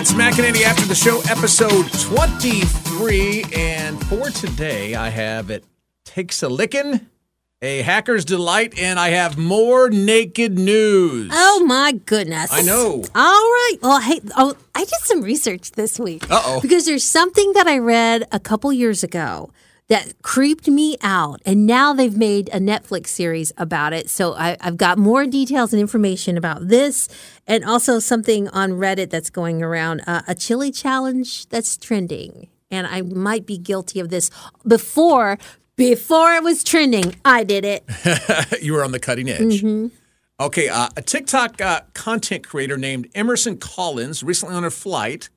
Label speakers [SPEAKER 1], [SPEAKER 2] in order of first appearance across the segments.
[SPEAKER 1] It's McEnany after the show, episode 23. And for today, I have It Takes a Lickin', a hacker's delight, and I have more naked news.
[SPEAKER 2] Oh my goodness.
[SPEAKER 1] I know.
[SPEAKER 2] All right. Well, hey, oh, I did some research this week.
[SPEAKER 1] Uh-oh.
[SPEAKER 2] Because there's something that I read a couple years ago that creeped me out. And now they've made a Netflix series about it. So I, I've got more details and information about this and also something on Reddit that's going around uh, a chili challenge that's trending. And I might be guilty of this before. Before it was trending, I did it.
[SPEAKER 1] you were on the cutting edge. Okay, uh, a TikTok uh, content creator named Emerson Collins recently on a flight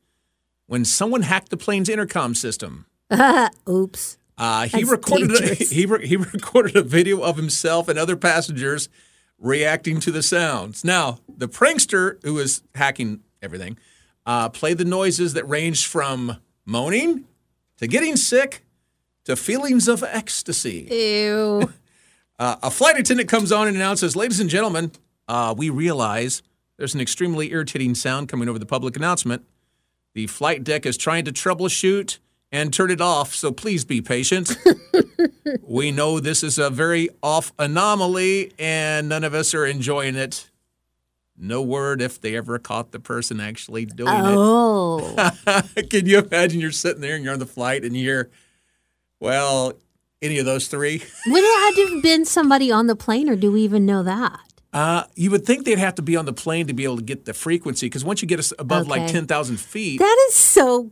[SPEAKER 1] when someone hacked the plane's intercom system.
[SPEAKER 2] Oops.
[SPEAKER 1] Uh, he recorded a, he re- he recorded a video of himself and other passengers reacting to the sounds. Now, the prankster who was hacking everything uh, played the noises that ranged from moaning to getting sick to feelings of ecstasy.
[SPEAKER 2] Ew.
[SPEAKER 1] Uh, a flight attendant comes on and announces, "Ladies and gentlemen, uh, we realize there's an extremely irritating sound coming over the public announcement. The flight deck is trying to troubleshoot and turn it off, so please be patient. we know this is a very off anomaly, and none of us are enjoying it. No word if they ever caught the person actually doing it.
[SPEAKER 2] Oh.
[SPEAKER 1] it. Can you imagine you're sitting there and you're on the flight and you hear, well, any of those three?
[SPEAKER 2] Would it have to have been somebody on the plane, or do we even know that?
[SPEAKER 1] Uh, you would think they'd have to be on the plane to be able to get the frequency because once you get us above like 10,000 feet,
[SPEAKER 2] That is so.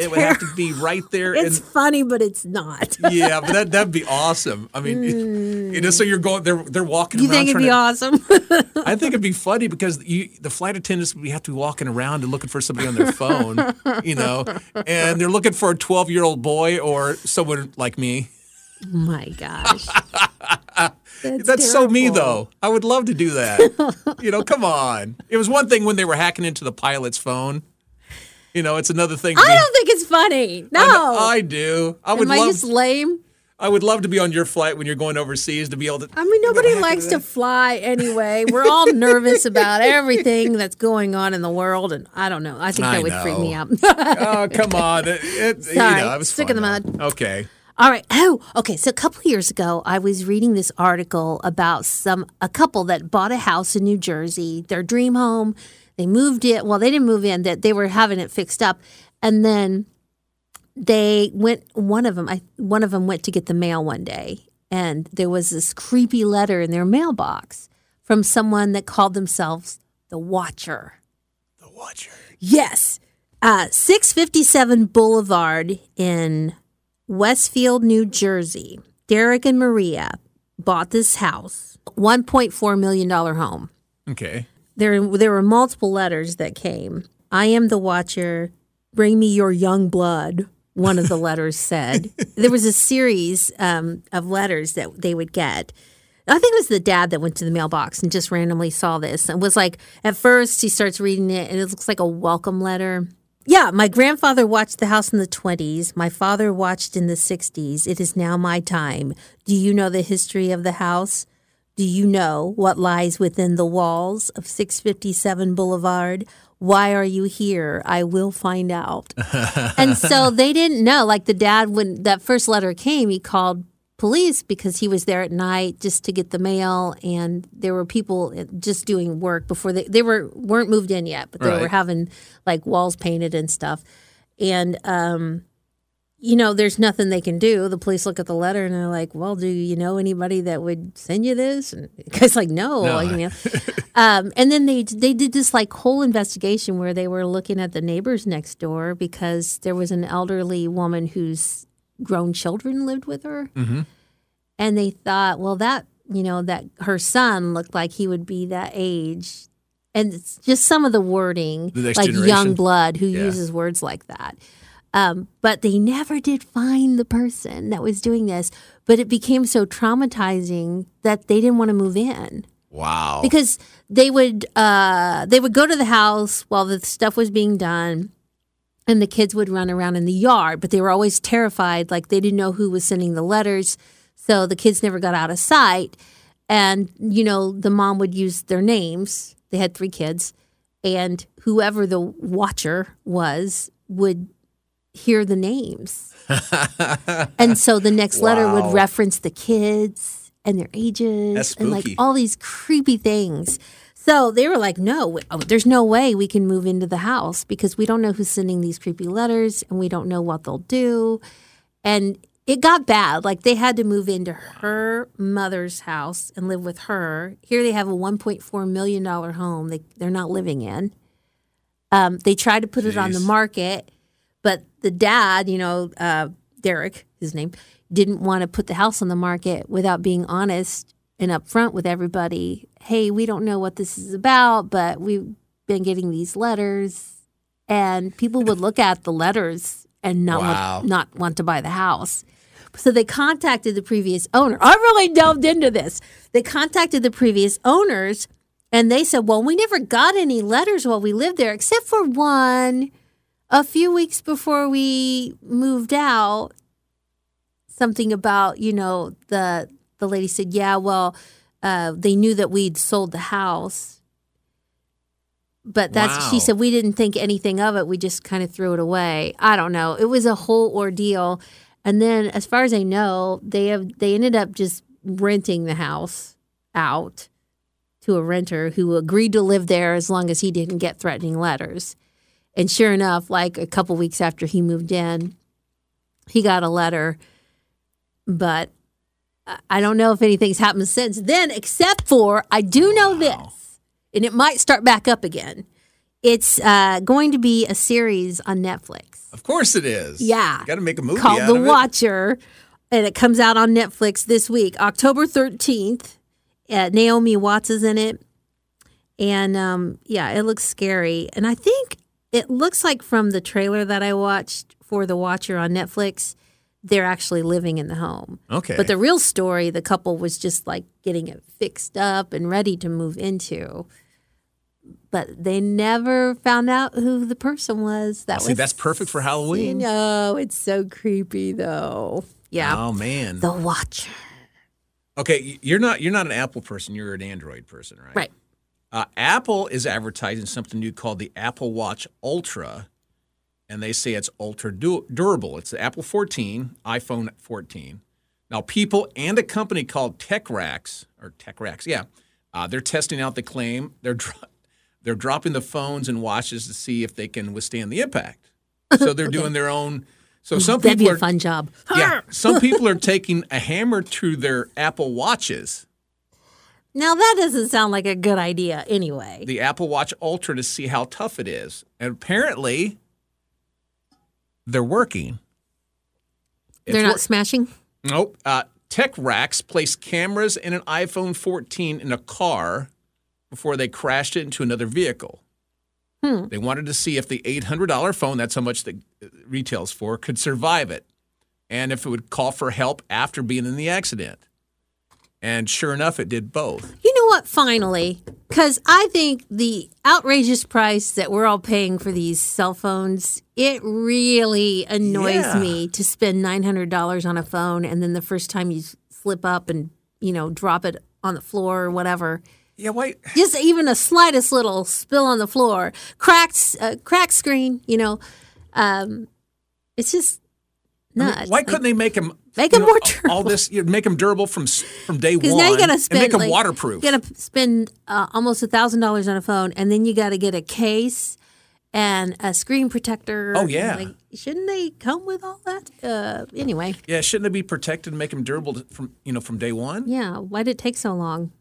[SPEAKER 1] It would have to be right there.
[SPEAKER 2] It's
[SPEAKER 1] and,
[SPEAKER 2] funny, but it's not.
[SPEAKER 1] yeah, but that, that'd be awesome. I mean, you know, so you're going, they're, they're walking
[SPEAKER 2] Mm. You
[SPEAKER 1] around.
[SPEAKER 2] think it'd be
[SPEAKER 1] to-
[SPEAKER 2] awesome?
[SPEAKER 1] I think it'd be funny because you, the flight attendants would have to be walking around and looking for somebody on their phone, you know, and they're looking for a 12 year old boy or someone like me.
[SPEAKER 2] my gosh. That's,
[SPEAKER 1] That's so me, though. I would love to do that. you know, come on. It was one thing when they were hacking into the pilot's phone. You know, it's another thing.
[SPEAKER 2] I
[SPEAKER 1] be-
[SPEAKER 2] don't think it's funny. No.
[SPEAKER 1] I, I do. I would
[SPEAKER 2] Am I
[SPEAKER 1] love.
[SPEAKER 2] just lame?
[SPEAKER 1] I would love to be on your flight when you're going overseas to be able to.
[SPEAKER 2] I mean, nobody likes to fly anyway. We're all nervous about everything that's going on in the world, and I don't know. I think
[SPEAKER 1] I
[SPEAKER 2] that would freak me out.
[SPEAKER 1] Oh, come on. It, it, you
[SPEAKER 2] Sorry.
[SPEAKER 1] know, I was
[SPEAKER 2] Stick in the mud.
[SPEAKER 1] Okay.
[SPEAKER 2] All right. Oh, okay. So a couple of years ago, I was reading this article about some a couple that bought a house in New Jersey, their dream home. They moved it. Well, they didn't move in. That they were having it fixed up, and then they went. One of them, I one of them went to get the mail one day, and there was this creepy letter in their mailbox from someone that called themselves the Watcher.
[SPEAKER 1] The Watcher.
[SPEAKER 2] Yes. Uh, 657 Boulevard in Westfield, New Jersey. Derek and Maria bought this house, $1.4 million home.
[SPEAKER 1] Okay.
[SPEAKER 2] There, there were multiple letters that came. I am the watcher. Bring me your young blood. One of the letters said. There was a series um, of letters that they would get. I think it was the dad that went to the mailbox and just randomly saw this and was like, at first he starts reading it and it looks like a welcome letter. Yeah, my grandfather watched the house in the 20s. My father watched in the 60s. It is now my time. Do you know the history of the house? Do you know what lies within the walls of 657 Boulevard? Why are you here? I will find out. and so they didn't know. Like the dad, when that first letter came, he called police because he was there at night just to get the mail, and there were people just doing work before they they were weren't moved in yet, but they were having like walls painted and stuff. And um, you know, there's nothing they can do. The police look at the letter and they're like, "Well, do you know anybody that would send you this?" And the guy's like, "No."
[SPEAKER 1] No.
[SPEAKER 2] You know. um, and then they they did this like whole investigation where they were looking at the neighbors next door because there was an elderly woman whose grown children lived with her, and they thought, well, that you know that her son looked like he would be that age. And it's just some of the wording,
[SPEAKER 1] The
[SPEAKER 2] like
[SPEAKER 1] generation.
[SPEAKER 2] young blood, who
[SPEAKER 1] Yeah.
[SPEAKER 2] uses words like that. Um, but they never did find the person that was doing this. But it became so traumatizing that they didn't want to move in
[SPEAKER 1] Wow.
[SPEAKER 2] because they would uh, they would go to the house while the stuff was being done, and the kids would run around in the yard. But they were always terrified, like they didn't know who was sending the letters, so the kids never got out of sight. And you know, the mom would use their names. They had three kids, and whoever the watcher was would hear the names. and so the next letter
[SPEAKER 1] Wow.
[SPEAKER 2] would reference the kids and their ages and like all these creepy things. So they were like, no, oh, there's no way we can move into the house because we don't know who's sending these creepy letters and we don't know what they'll do. And it got bad. Like they had to move into her mother's house and live with her. Here they have a $1.4 million home they, they're not living in. Um, they tried to put it on the market, but the dad, you know, uh, Derek, his name, didn't want to put the house on the market without being honest and upfront with everybody. Hey, we don't know what this is about, but we've been getting these letters, and people would look at the letters and not
[SPEAKER 1] Wow.
[SPEAKER 2] want, not want to buy the house. So they contacted the previous owner. I really delved into this. They contacted the previous owners and they said, Well, we never got any letters while we lived there, except for one a few weeks before we moved out. Something about, you know, the the lady said, Yeah, well, uh, they knew that we'd sold the house. But that's she said we didn't think anything of it. We just kind of threw it away. I don't know. It was a whole ordeal. And then as far as I know, they have they ended up just renting the house out to a renter who agreed to live there as long as he didn't get threatening letters. And sure enough, like a couple weeks after he moved in, he got a letter. But I- don't know if anything's happened since then, except for I do know this, and it might start back up again. It's uh, going to be a series on Netflix
[SPEAKER 1] Of course it is.
[SPEAKER 2] Yeah.
[SPEAKER 1] Got to make a movie
[SPEAKER 2] called
[SPEAKER 1] out
[SPEAKER 2] The
[SPEAKER 1] of it.
[SPEAKER 2] Watcher, and it comes out on Netflix this week, October 13th. Uh, Naomi Watts is in it. And um, yeah, it looks scary. And I think it looks like from the trailer that I watched for The Watcher on Netflix, they're actually living in the home.
[SPEAKER 1] Okay.
[SPEAKER 2] But the real story, the couple was just like getting it fixed up and ready to move into. But they never found out who the person was. That
[SPEAKER 1] See,
[SPEAKER 2] was
[SPEAKER 1] that's perfect for Halloween.
[SPEAKER 2] You no, it's so creepy though. Yeah.
[SPEAKER 1] Oh man.
[SPEAKER 2] The Watcher.
[SPEAKER 1] Okay, you're not you're not an Apple person. You're an Android person, right?
[SPEAKER 2] Right.
[SPEAKER 1] Uh, Apple is advertising something new called the Apple Watch Ultra, and they say it's ultra du- durable. It's the Apple 14, iPhone 14. Now, people and a company called TechRax or TechRax, yeah, uh, they're testing out the claim. They're dro- they're dropping the phones and watches to see if they can withstand the impact. So they're doing their own. So some
[SPEAKER 2] That'd be
[SPEAKER 1] people
[SPEAKER 2] a
[SPEAKER 1] are
[SPEAKER 2] fun job.
[SPEAKER 1] yeah, some people are taking a hammer to their Apple Watches,
[SPEAKER 2] Now that doesn't sound like a good idea anyway.
[SPEAKER 1] the Apple Watch Ultra, to see how tough it is. And apparently, they're working. It's
[SPEAKER 2] They're not
[SPEAKER 1] wor-
[SPEAKER 2] smashing.
[SPEAKER 1] Nope. Uh, TechRax placed cameras in an iPhone 14 in a car before they crashed it into another vehicle.
[SPEAKER 2] Hmm.
[SPEAKER 1] They wanted to see if the $800 phone, that's how much the retails for, could survive it and if it would call for help after being in the accident. And sure enough, it did both.
[SPEAKER 2] You what? Finally, because I think the outrageous price that we're all paying for these cell phones, it really annoys
[SPEAKER 1] Yeah.
[SPEAKER 2] me to spend nine hundred dollars on a phone, and then the first time you slip up and you know drop it on the floor or whatever,
[SPEAKER 1] Yeah, wait.
[SPEAKER 2] just even a slightest little spill on the floor, cracked, uh, cracked screen, you know, um, it's just nuts.
[SPEAKER 1] Why couldn't they make them
[SPEAKER 2] Make 'em more durable.
[SPEAKER 1] All this, you know, make them durable from from day one.
[SPEAKER 2] Now you got to
[SPEAKER 1] and
[SPEAKER 2] spend
[SPEAKER 1] make them
[SPEAKER 2] like,
[SPEAKER 1] waterproof.
[SPEAKER 2] You got to spend uh, almost a thousand dollars on a phone, and then you got to get a case and a screen protector.
[SPEAKER 1] Oh, yeah.
[SPEAKER 2] like, shouldn't they come with all that? Uh, anyway,
[SPEAKER 1] yeah, shouldn't it be protected and make them durable to- from you know from day one?
[SPEAKER 2] yeah. Why did it take so long?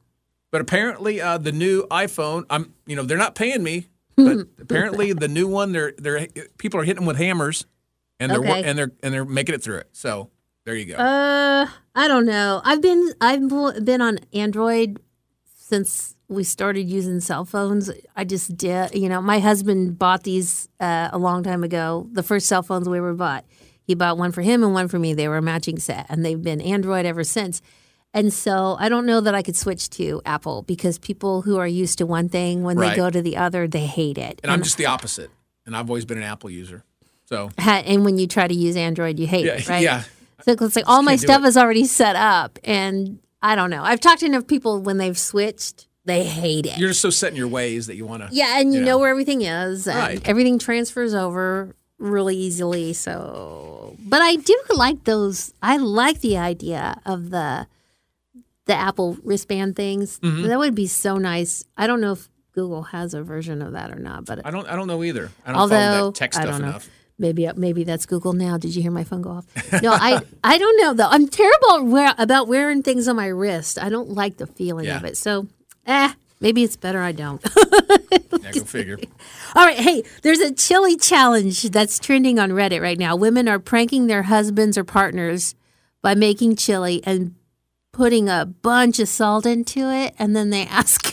[SPEAKER 1] But apparently, uh, the new iPhone, I'm you know they're not paying me, but apparently the new one, they're they're people are hitting them with hammers, and they're
[SPEAKER 2] Okay.
[SPEAKER 1] and they're and they're making it through it. So there you go.
[SPEAKER 2] Uh, I don't know. I've been I've been on Android since we started using cell phones. I just did. You know, my husband bought these uh, a long time ago. The first cell phones we ever bought. He bought one for him and one for me. They were a matching set, and they've been Android ever since. And so I don't know that I could switch to Apple because people who are used to one thing, when
[SPEAKER 1] Right.
[SPEAKER 2] they go to the other, they hate it.
[SPEAKER 1] and I'm just the opposite, and I've always been an Apple user. So
[SPEAKER 2] and when you try to use Android, you hate
[SPEAKER 1] yeah,
[SPEAKER 2] it, right?
[SPEAKER 1] yeah.
[SPEAKER 2] It's like all my stuff
[SPEAKER 1] it.
[SPEAKER 2] is already set up, and I don't know. I've talked to enough people when they've switched They hate it.
[SPEAKER 1] You're just so set in your ways that you want to.
[SPEAKER 2] yeah, and you
[SPEAKER 1] you
[SPEAKER 2] know
[SPEAKER 1] know.
[SPEAKER 2] where everything is. And
[SPEAKER 1] Right.
[SPEAKER 2] Everything transfers over really easily. So, but I do like those. I like the idea of the the Apple wristband things.
[SPEAKER 1] Mm-hmm.
[SPEAKER 2] That would be so nice. I don't know if Google has a version of that or not, but
[SPEAKER 1] I don't. I don't know either. I don't
[SPEAKER 2] although
[SPEAKER 1] follow that tech stuff enough.
[SPEAKER 2] Maybe maybe that's Google now. Did you hear my phone go off? No, I I don't know though. I'm terrible wear, about wearing things on my wrist. I don't like the feeling
[SPEAKER 1] Yeah.
[SPEAKER 2] of it. So, eh, maybe it's better I don't.
[SPEAKER 1] Yeah, go figure.
[SPEAKER 2] All right, hey, there's a chili challenge that's trending on Reddit right now. Women are pranking their husbands or partners by making chili and putting a bunch of salt into it, and then they ask,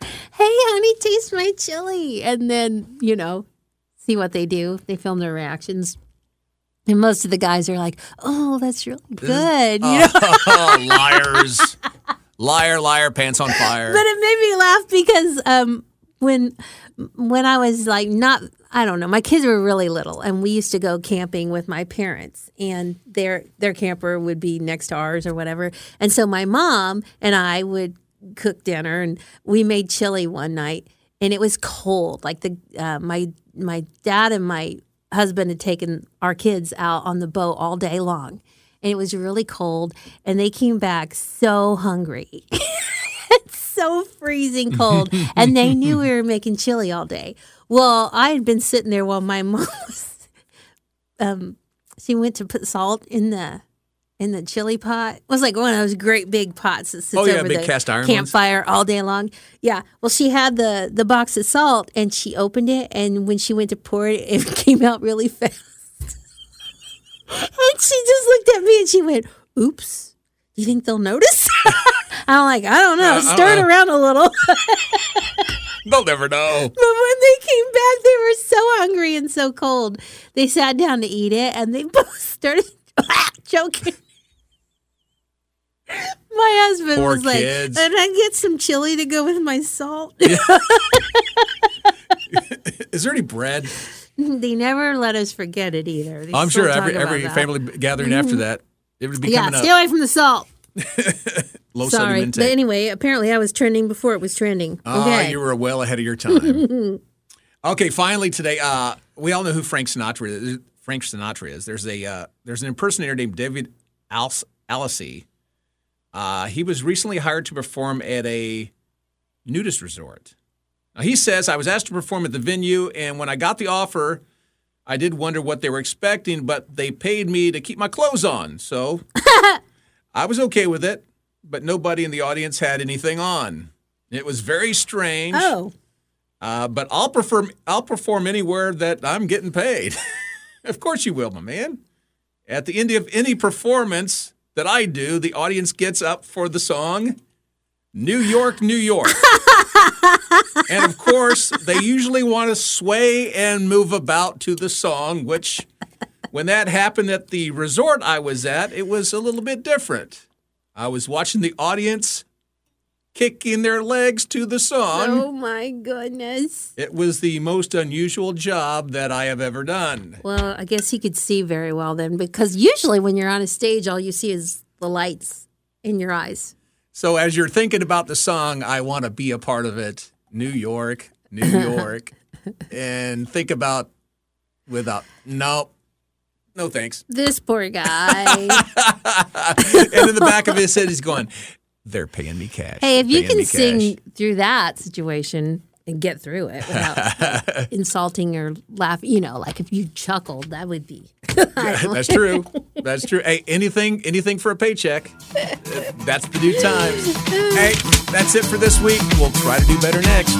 [SPEAKER 2] "Hey, honey, taste my chili," and then you know, see what they do. They film their reactions. And most of the guys are like, "Oh, that's really good," you know.
[SPEAKER 1] oh, liars! Liar, liar, pants on fire.
[SPEAKER 2] but it made me laugh because um, when when I was like not I don't know my kids were really little and we used to go camping with my parents and their their camper would be next to ours or whatever and so my mom and I would cook dinner and we made chili one night and it was cold like the uh, my my dad and my husband had taken our kids out on the boat all day long. And it was really cold and they came back so hungry. It's so freezing cold. And they knew we were making chili all day. Well i had been sitting there while my mom was um she went to put salt in the in the chili pot. It was like one of those great big pots that sits
[SPEAKER 1] Oh, yeah,
[SPEAKER 2] over the
[SPEAKER 1] cast iron ones.
[SPEAKER 2] campfire all day long. Yeah. Well she had the the box of salt and she opened it and when she went to pour it it came out really fast. And she just looked at me and she went oops. Do you think they'll notice? I'm like i don't know.
[SPEAKER 1] Uh,
[SPEAKER 2] stir it around a little.
[SPEAKER 1] They'll never know.
[SPEAKER 2] But when they came back, they were so hungry and so cold. They sat down to eat it, and they both started choking. My husband
[SPEAKER 1] Poor
[SPEAKER 2] was like,
[SPEAKER 1] kids.
[SPEAKER 2] "And I get some chili to go with my salt."
[SPEAKER 1] Is there any bread?
[SPEAKER 2] they never let us forget it either. They
[SPEAKER 1] I'm sure every every
[SPEAKER 2] that.
[SPEAKER 1] family gathering after that, it would be
[SPEAKER 2] Yeah, stay
[SPEAKER 1] up.
[SPEAKER 2] away from the salt.
[SPEAKER 1] Low
[SPEAKER 2] Sorry, but anyway, apparently I was trending before it was trending.
[SPEAKER 1] Ah,
[SPEAKER 2] Okay,
[SPEAKER 1] you were well ahead of your time. okay, finally today, uh, we all know who Frank Sinatra is. Frank Sinatra is. There's a uh, there's an impersonator named David Alice Alicey. Uh, he was recently hired to perform at a nudist resort. Now, he says, I was asked to perform at the venue, and when I got the offer, I did wonder what they were expecting, but they paid me to keep my clothes on. So I was okay with it, but nobody in the audience had anything on. It was very strange.
[SPEAKER 2] oh,
[SPEAKER 1] Uh, but I'll perform. I'll perform anywhere that I'm getting paid. of course you will, my man. At the end of any performance that I do, the audience gets up for the song "New York, New York," and of course they usually want to sway and move about to the song. Which, when that happened at the resort I was at, it was a little bit different. I was watching the audience kicking their legs to the song.
[SPEAKER 2] oh my goodness.
[SPEAKER 1] It was the most unusual job that I have ever done.
[SPEAKER 2] Well, I guess he could see very well then, because usually when you're on a stage, all you see is the lights in your eyes.
[SPEAKER 1] So as you're thinking about the song, I want to be a part of it. New York, New York, and think about without no, no thanks.
[SPEAKER 2] This poor guy.
[SPEAKER 1] and in the back of his head, he's going, "They're paying me cash."
[SPEAKER 2] hey, if you can sing
[SPEAKER 1] cash."
[SPEAKER 2] through that situation and get through it without insulting or laughing, you know, like if you chuckled, that would be.
[SPEAKER 1] that's true. That's true. Hey, anything, anything for a paycheck. That's the new times. Hey, that's it for this week. We'll try to do better next.